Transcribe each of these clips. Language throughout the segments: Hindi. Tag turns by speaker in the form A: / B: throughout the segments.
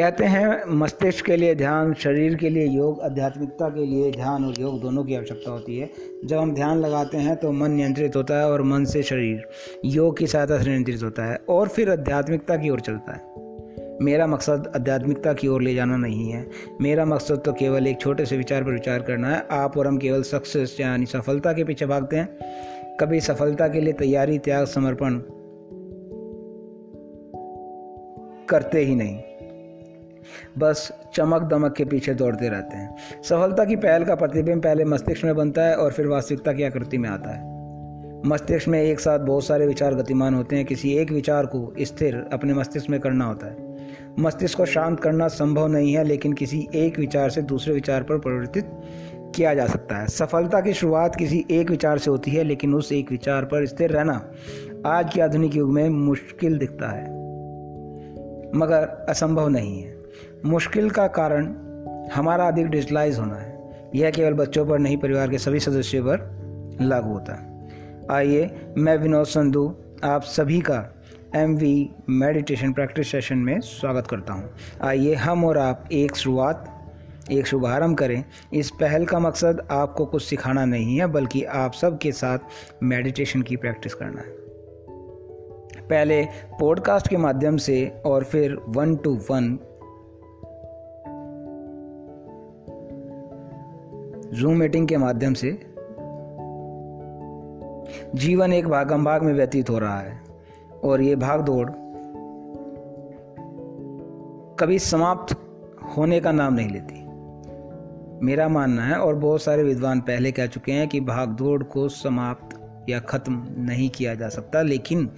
A: कहते हैं, मस्तिष्क के लिए ध्यान, शरीर के लिए योग, आध्यात्मिकता के लिए ध्यान और योग दोनों की आवश्यकता होती है। जब हम ध्यान लगाते हैं तो मन नियंत्रित होता है और मन से शरीर, योग की सहायता से नियंत्रित होता है और फिर आध्यात्मिकता की ओर चलता है। मेरा मकसद आध्यात्मिकता की ओर ले जाना नहीं है। मेरा मकसद तो केवल एक छोटे से विचार पर विचार करना है। आप और हम केवल सक्सेस यानी सफलता के पीछे भागते हैं। कभी सफलता के लिए तैयारी, त्याग, समर्पण करते ही नहीं। बस चमक दमक के पीछे दौड़ते रहते हैं। सफलता की पहल का प्रतिबिंब पहले मस्तिष्क में बनता है और फिर वास्तविकता की आकृति में आता है। मस्तिष्क में एक साथ बहुत सारे विचार गतिमान होते हैं। किसी एक विचार को स्थिर अपने मस्तिष्क में करना होता है। मस्तिष्क को शांत करना संभव नहीं है, लेकिन किसी एक विचार से दूसरे विचार पर परिवर्तित किया जा सकता है। सफलता की शुरुआत किसी एक विचार से होती है, लेकिन उस एक विचार पर स्थिर रहना आज के आधुनिक युग में मुश्किल दिखता है। मगर असंभव नहीं है। मुश्किल का कारण हमारा अधिक डिजिटलाइज होना है। यह केवल बच्चों पर नहीं, परिवार के सभी सदस्यों पर लागू होता है। आइए, मैं विनोद संधू, आप सभी का M V meditation practice session में स्वागत करता हूँ। आइए, हम और आप एक शुरुआत, एक शुभारंभ करें। इस पहल का मकसद आपको कुछ सिखाना नहीं है, बल्कि आप सबके साथ मेडिटेशन की प्रैक्टिस करना है। पहले पॉडकास्ट के माध्यम से और फिर one to one Zoom meeting के माध्यम से जीवन एक भागम भाग में व्यतीत हो रहा है और ये भाग दौड़ कभी समाप्त होने का नाम नहीं लेती। मेरा मानना है और बहुत सारे विद्वान पहले कह चुके हैं कि भाग दौड़ को समाप्त या ख़त्म नहीं किया जा सकता, लेकिन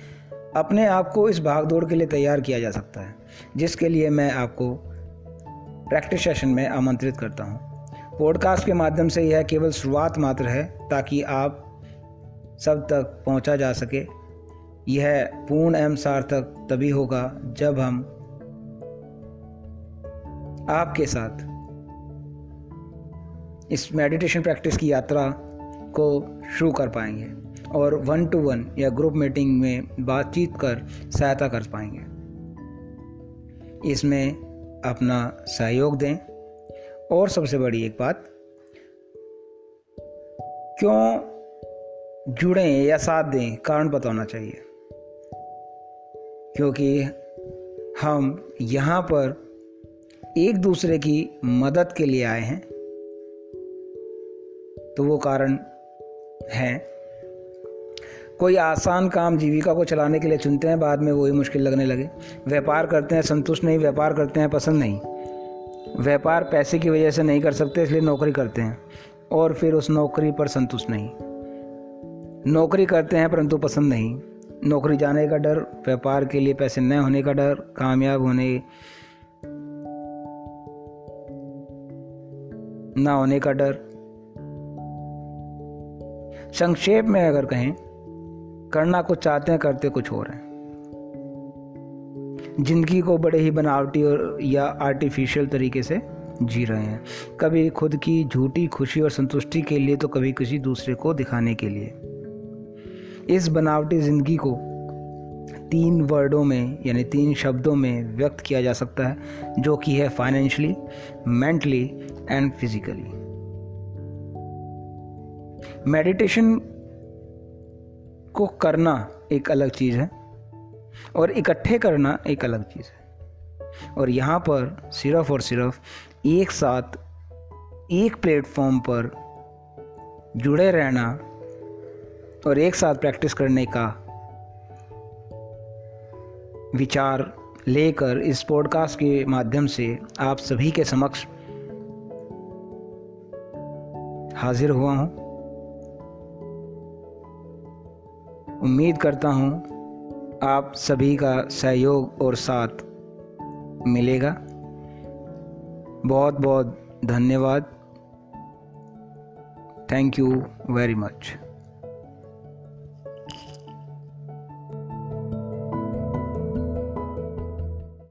A: अपने आप को इस भाग दौड़ के लिए तैयार किया जा सकता है, जिसके लिए मैं आपको प्रैक्टिस सेशन में आमंत्रित करता हूँ। पॉडकास्ट के माध्यम से यह केवल शुरुआत मात्र है, ताकि आप सब तक पहुँचा जा सके। यह पूर्ण एवं सार्थक तभी होगा जब हम आपके साथ इस मेडिटेशन प्रैक्टिस की यात्रा को शुरू कर पाएँगे और वन टू वन या ग्रुप मीटिंग में बातचीत कर सहायता कर पाएँगे। इसमें अपना सहयोग दें। और सबसे बड़ी एक बात, क्यों जुड़े या साथ दें कारण बताना चाहिए। क्योंकि हम यहाँ पर एक दूसरे की मदद के लिए आए हैं तो वो कारण है। कोई आसान काम जीविका को चलाने के लिए चुनते हैं, बाद में वही मुश्किल लगने लगे। व्यापार करते हैं, संतुष्ट नहीं, व्यापार करते हैं, पसंद नहीं। व्यापार पैसे की वजह से नहीं कर सकते, इसलिए नौकरी करते हैं। और फिर उस नौकरी पर संतुष्ट नहीं। नौकरी करते हैं परंतु पसंद नहीं। नौकरी जाने का डर, व्यापार के लिए पैसे न होने का डर, कामयाब होने ना होने का डर। संक्षेप में अगर कहें, करना कुछ चाहते हैं, करते कुछ और हैं। ज़िंदगी को बड़े ही बनावटी और या आर्टिफिशियल तरीके से जी रहे हैं। कभी खुद की झूठी खुशी और संतुष्टि के लिए तो कभी किसी दूसरे को दिखाने के लिए। इस बनावटी ज़िंदगी को तीन वर्डों में, यानी तीन शब्दों में व्यक्त किया जा सकता है, जो कि है financially mentally and physically meditation को करना एक अलग चीज़ है। और इकट्ठे करना एक अलग चीज़ है। और यहाँ पर सिर्फ़ और सिर्फ़ एक साथ, एक प्लेटफॉर्म पर जुड़े रहना और एक साथ प्रैक्टिस करने का विचार लेकर इस पॉडकास्ट के माध्यम से आप सभी के समक्ष हाजिर हुआ हूँ। उम्मीद करता हूँ आप सभी का सहयोग और साथ मिलेगा। बहुत बहुत धन्यवाद। Thank you very much